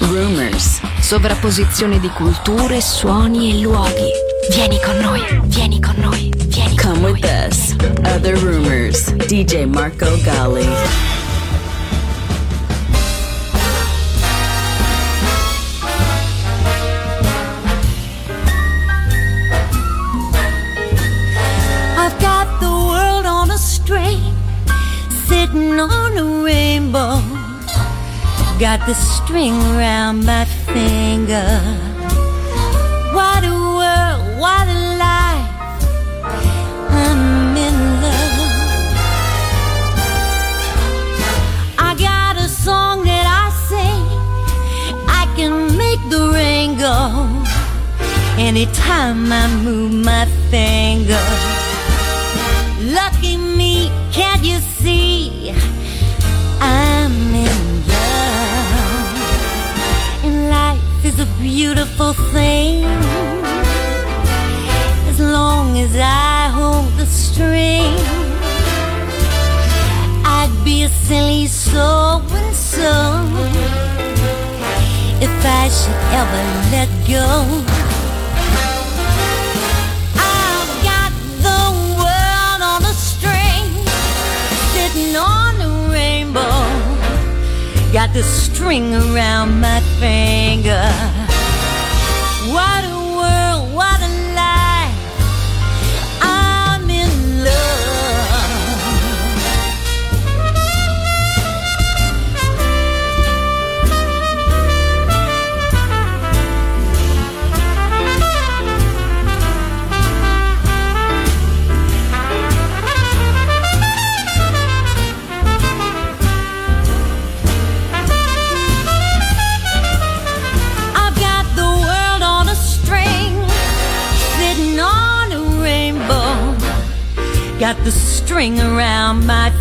rumors. Sovrapposizione di culture, suoni e luoghi. Vieni con noi, vieni con noi, vieni Come con with noi. us. Other rumors. DJ Marco Gali. I've got the world on a string, sitting on a rainbow. Got the string around my finger. What a world, what a life. I'm in love. I got a song that I sing. I can make the rain go. Anytime I move my finger. Lucky me, can't you beautiful thing. As long as I hold the string, I'd be a silly so and so if I should ever let go. I've got the world on a string, sitting on a rainbow. Got the string around my finger. Got the string around my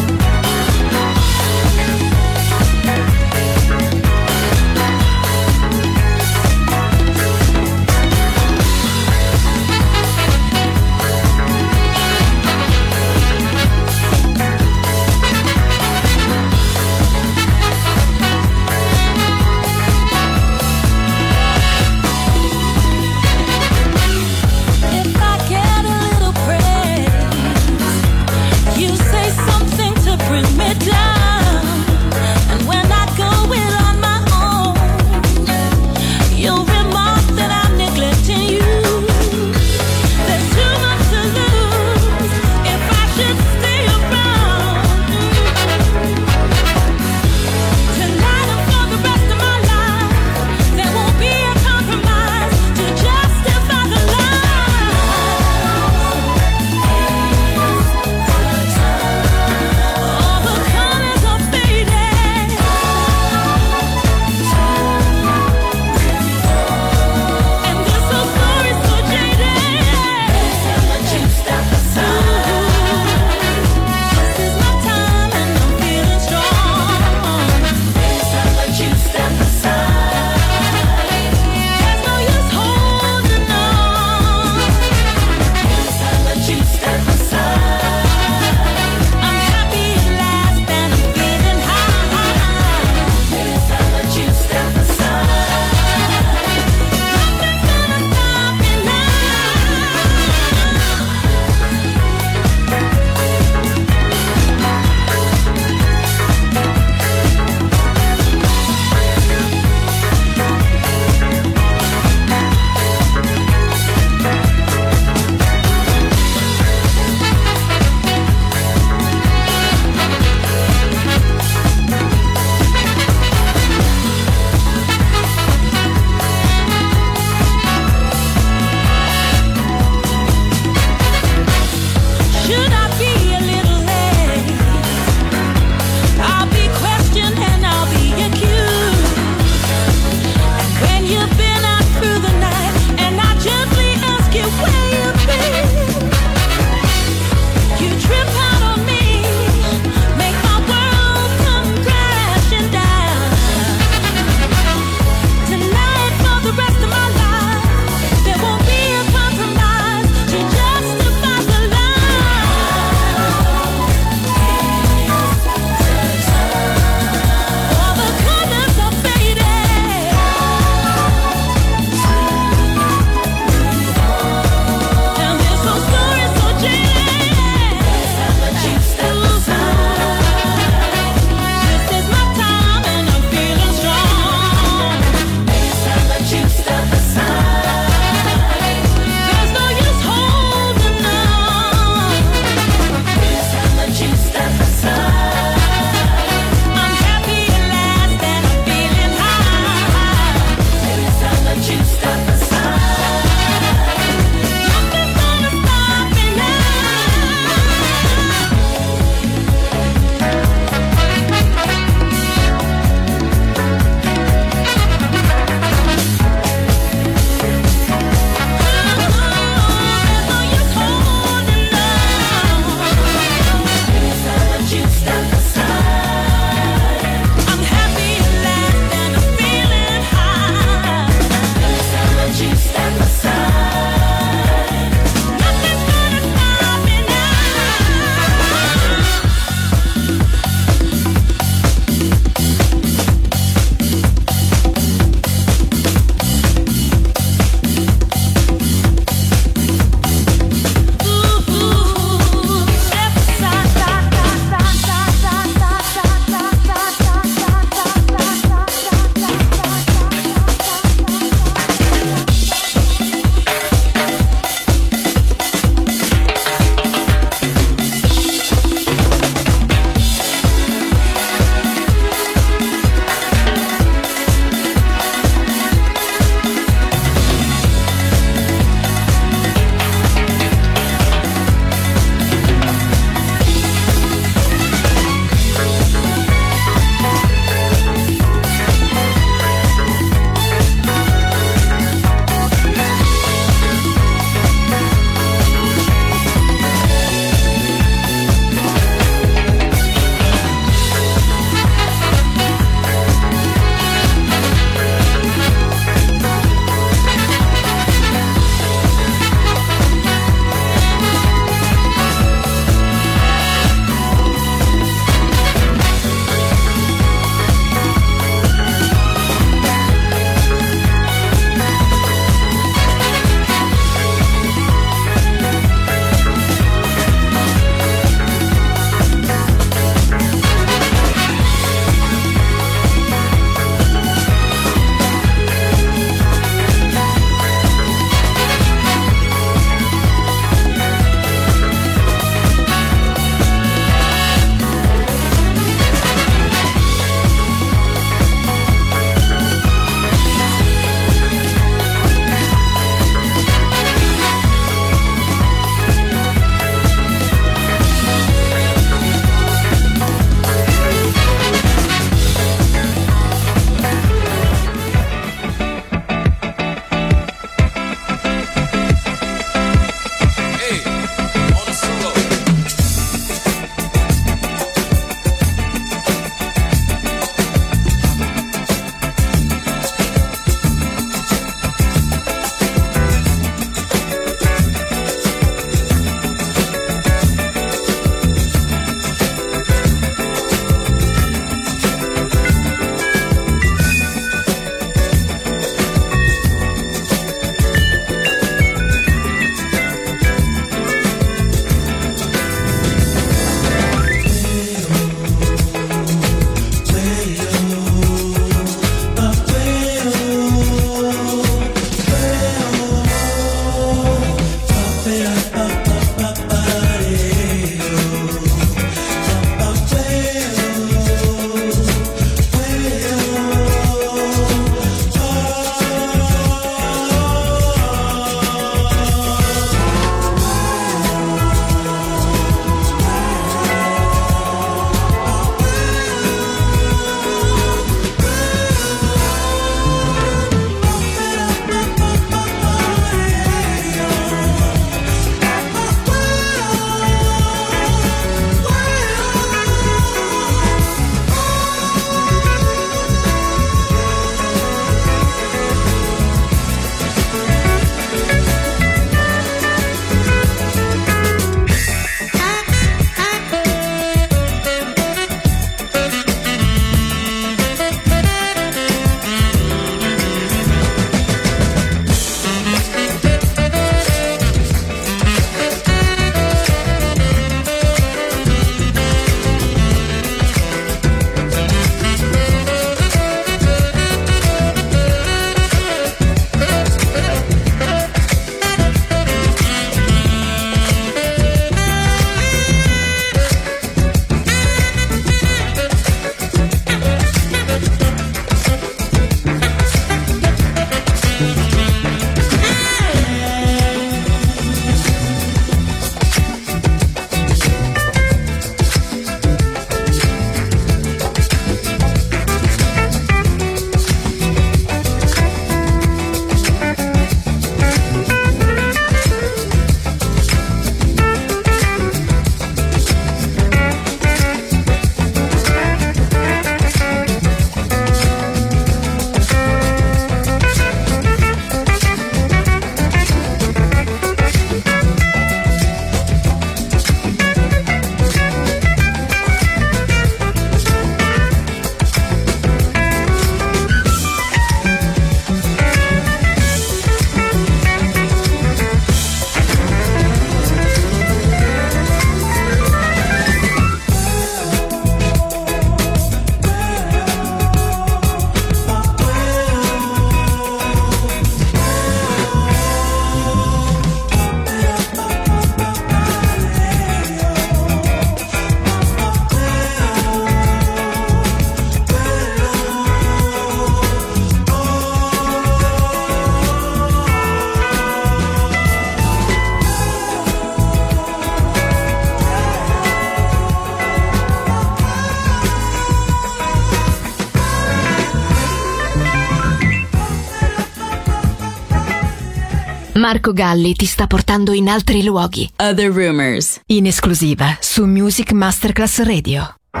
Marco Galli ti sta portando in altri luoghi. Other Rumors. In esclusiva su Music Masterclass Radio. I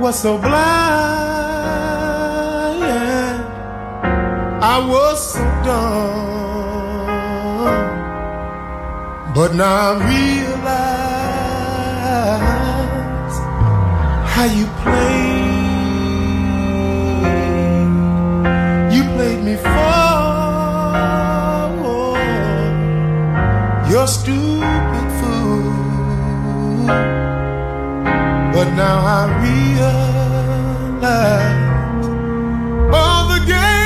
was so blind. I was so dumb. But now I realize how you play. stupid fool. But now I realize all the games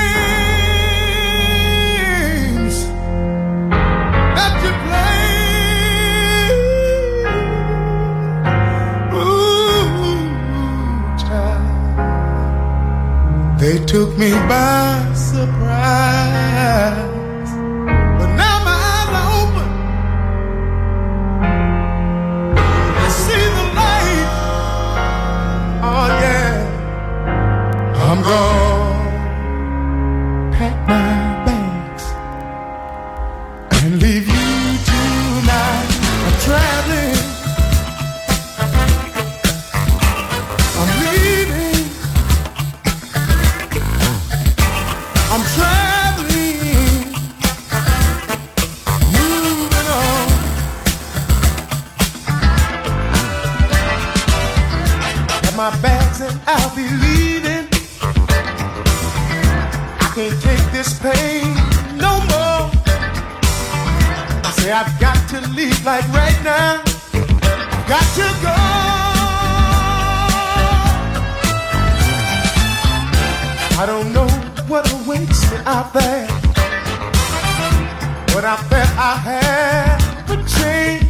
that you play. Ooh, child, they took me by surprise. to leave like right now. Got to go. I don't know what awaits me out there, but I bet I have a change.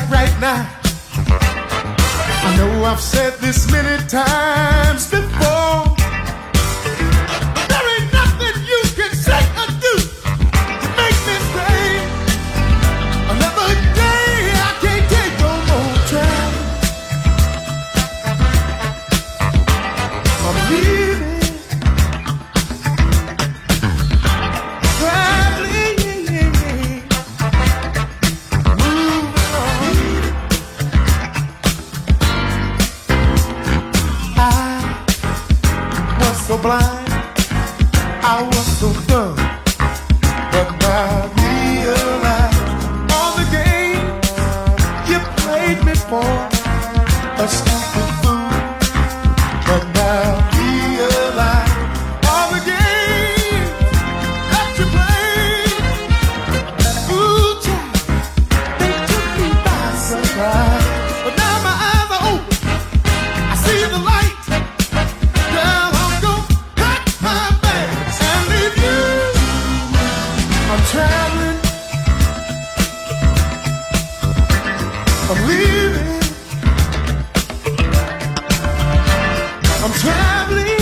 right now. I know I've said this many times before. I'm traveling.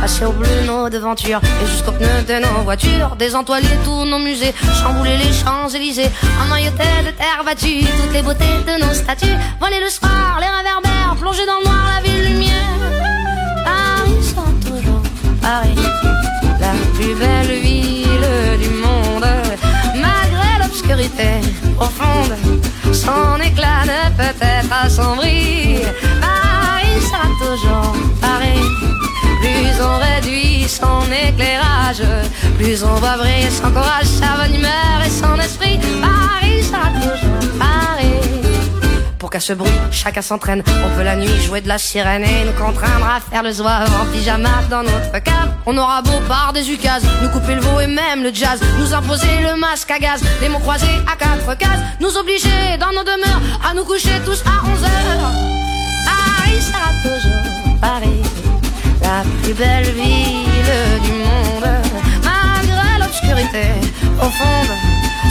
Passer au bleu nos devantures et jusqu'aux pneus de nos voitures, désentoiler tous nos musées, chambouler les Champs-Élysées, emmailloter de terre battue toutes les beautés de nos statues, voler le soir, les réverbères, plonger dans le noir la ville lumière. Paris sera toujours Paris, la plus belle ville du monde, malgré l'obscurité profonde, son éclat ne peut être assombri. Paris sera toujours Paris. Plus on réduit son éclairage, plus on va briller son courage, sa bonne humeur et son esprit. Paris sera toujours Paris. Pour qu'à ce bruit, chacun s'entraîne. On peut la nuit jouer de la sirène et nous contraindre à faire le zouave en pyjama dans notre cave. On aura beau par des ukases, nous couper le veau et même le jazz, nous imposer le masque à gaz, les mots croisés à quatre cases, nous obliger dans nos demeures à nous coucher tous à 11 heures. Paris sera toujours Paris, la plus belle ville du monde, malgré l'obscurité profonde.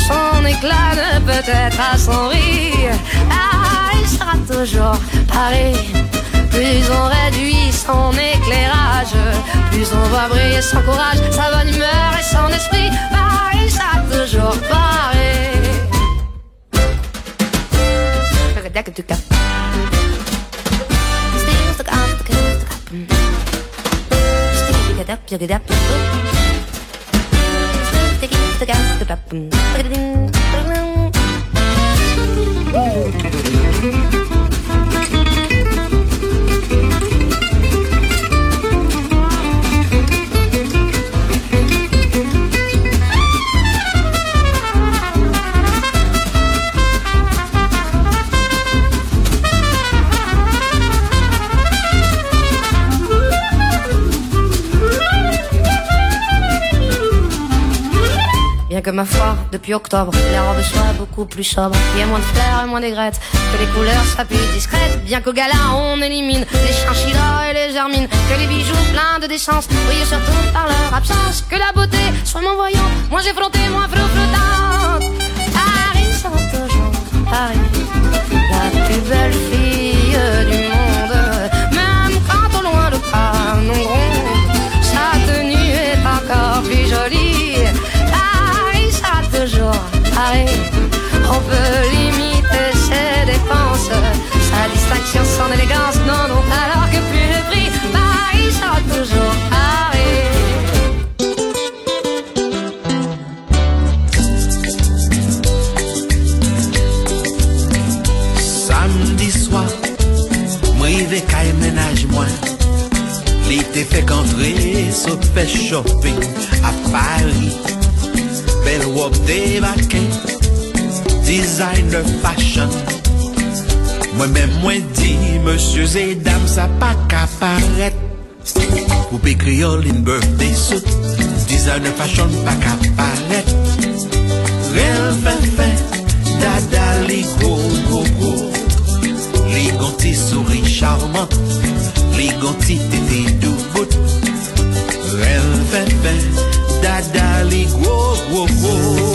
Son éclat ne peut être assombri. Paris sera toujours Paris. Plus on réduit son éclairage, plus on va briller son courage, sa bonne humeur et son esprit. Paris sera toujours Paris. Bien que ma foi, depuis octobre, les robes soient beaucoup plus sobres. Il y a moins de fleurs et moins d'aigrettes, que les couleurs soient plus discrètes. Bien qu'au gala on élimine les chinchillas et les germines, que les bijoux pleins de décence brillent surtout par leur absence. Que la beauté soit moins voyante, moins effrontée, moins flottante. Paris sera toujours Paris, la plus belle fille du monde. Même quand au loin le pas On peut limiter ses dépenses, sa distinction, son élégance, non, non, alors que plus le prix, Paris sera toujours Paris. Samedi soir, kay menaj mwen Li te fek antre so fe shopping a Paris bel wop debake Designer fashion. Mwen men mwen di Monsie zedam sa pa kaparet Poupe kriol in birthday suit Designer fashion pa kaparet Rel fen fen Dada li go go go Li ganti souri charmant Li ganti tete dou bout Rel fen fen Dada li go oh, oh.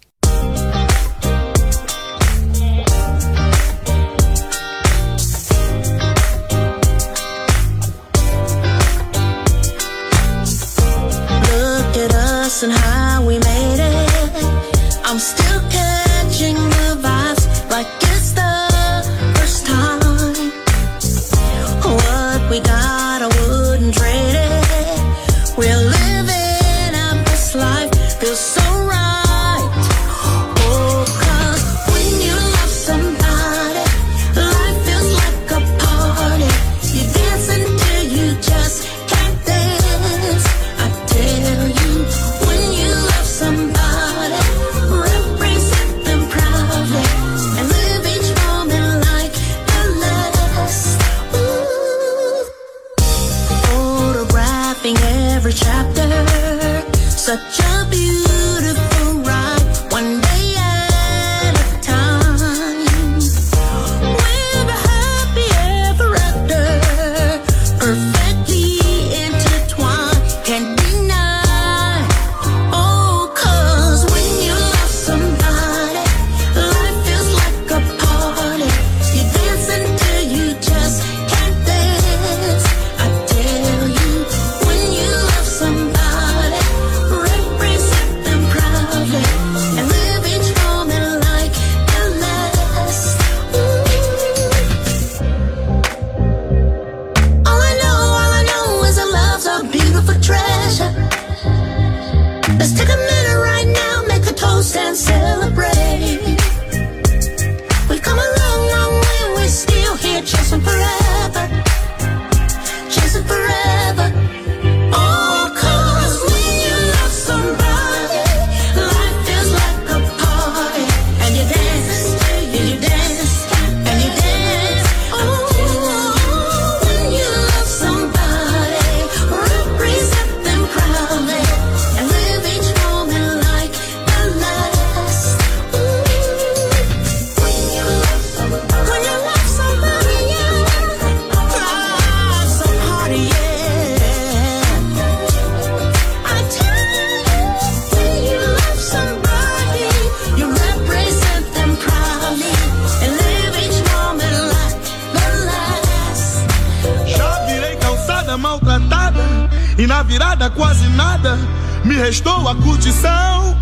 E na virada quase nada me restou a curtição.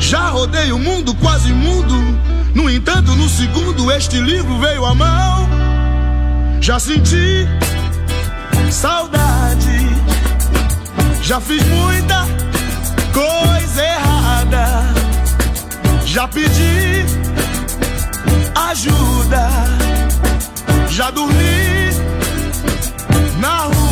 Já rodei o mundo quase mundo. no entanto, no segundo, este livro veio à mão. Já senti saudade, já fiz muita coisa errada, já pedi ajuda, já dormi na rua.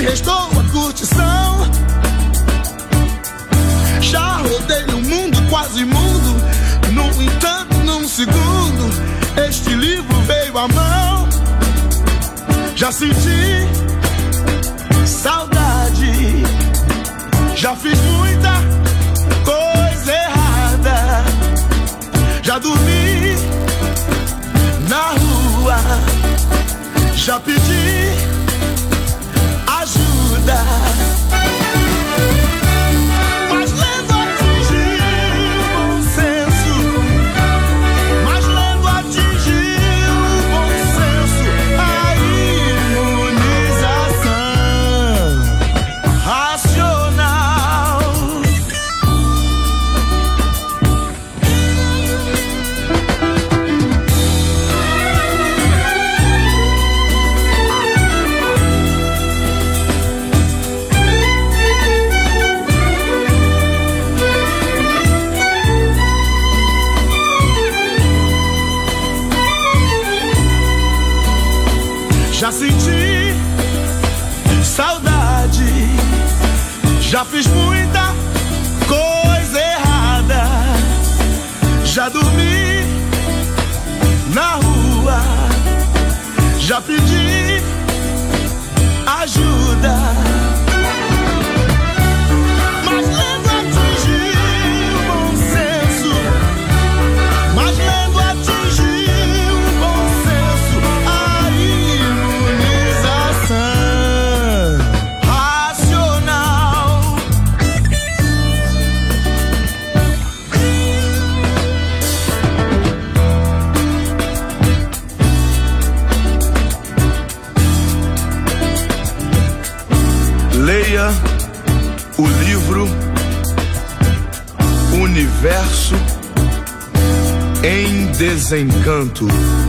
restou a curtição. Já rodei o mundo, quase mundo. No entanto, num segundo, este livro veio à mão. Já senti saudade. Já fiz muita coisa errada. Já dormi na rua. Já pedi Tout.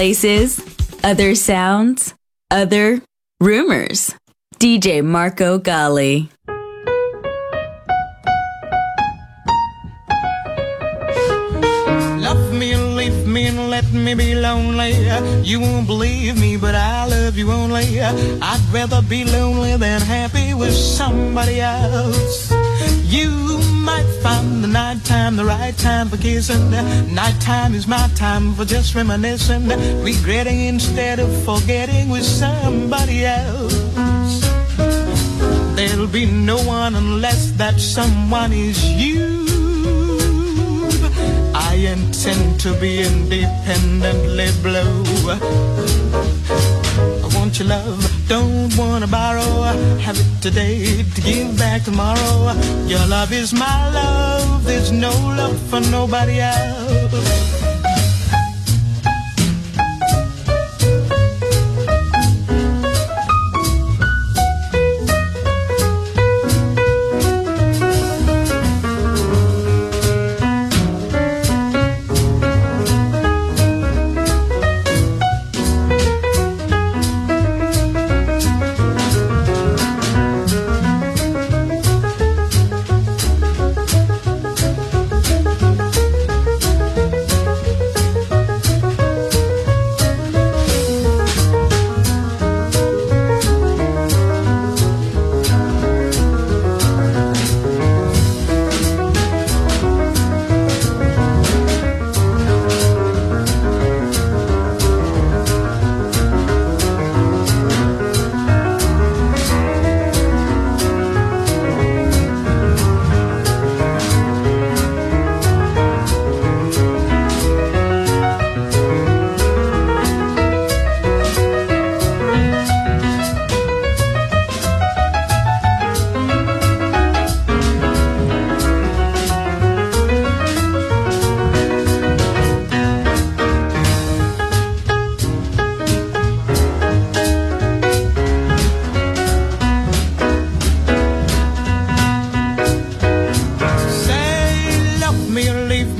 Places, other sounds, other rumors. DJ Marco Gally. Love me and leave me and let me be lonely. You won't believe me, but I love you only. I'd rather be lonely than happy with somebody else. You might find the nighttime the right time for kissing. Nighttime is my time for just reminiscing, regretting instead of forgetting with somebody else. There'll be no one unless that someone is you. I intend to be independently blue. Want your love, don't wanna borrow. Have it today to give back tomorrow. Your love is my love, there's no love for nobody else.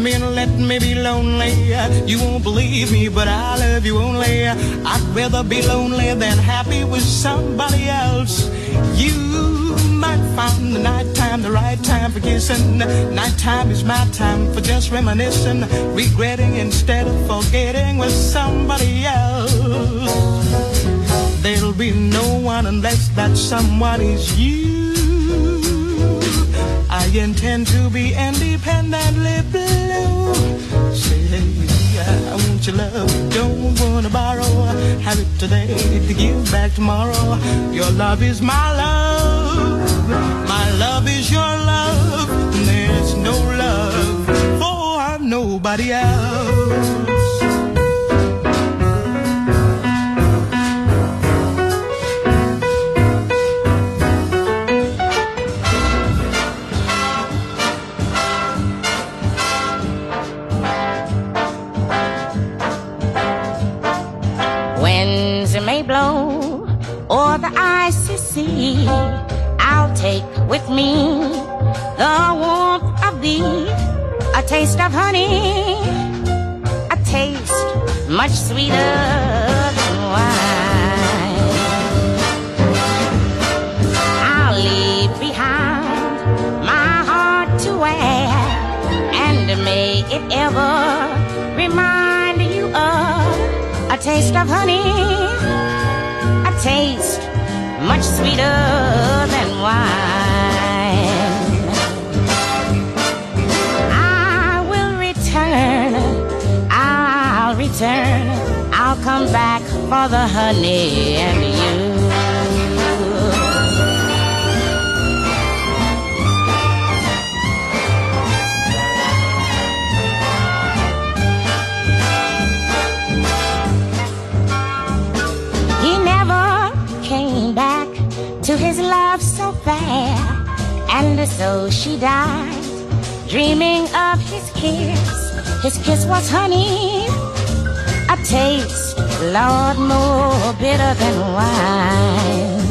Me and let me be lonely. You won't believe me, but I love you only. I'd rather be lonely than happy with somebody else. You might find the nighttime the right time for kissing. Nighttime is my time for just reminiscing, regretting instead of forgetting with somebody else. There'll be no one unless that someone is you. I intend to be independently blue. Say, I want your love, don't wanna borrow. Have it today to give back tomorrow. Your love is my love, my love is your love. There's no love for nobody else. Me the warmth of thee, a taste of honey, a taste much sweeter than wine. I'll leave behind my heart to wear, and may it ever remind you of a taste of honey, a taste much sweeter than wine. Return, I'll come back for the honey and you. He never came back to his love so fair, and so she died, dreaming of his kiss. His kiss was honey, tastes, Lord, more bitter than wine.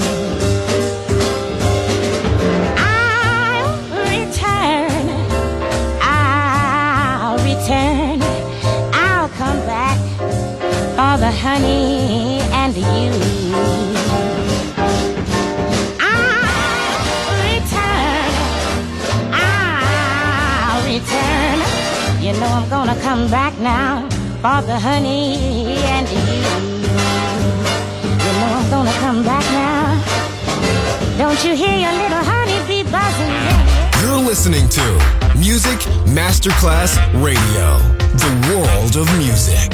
I'll return, I'll return, I'll come back for the honey and you. You know I'm gonna come back now. Father, honey and you. Gonna come back now. Don't you hear your little honey bee buzzing? You're listening to Music Masterclass Radio, the world of music.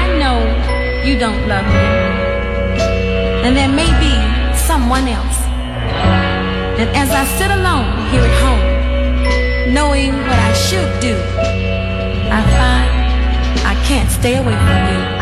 I know you don't love me, and there may be someone else. And as I sit alone here at home knowing what I should do, I find I can't stay away from you.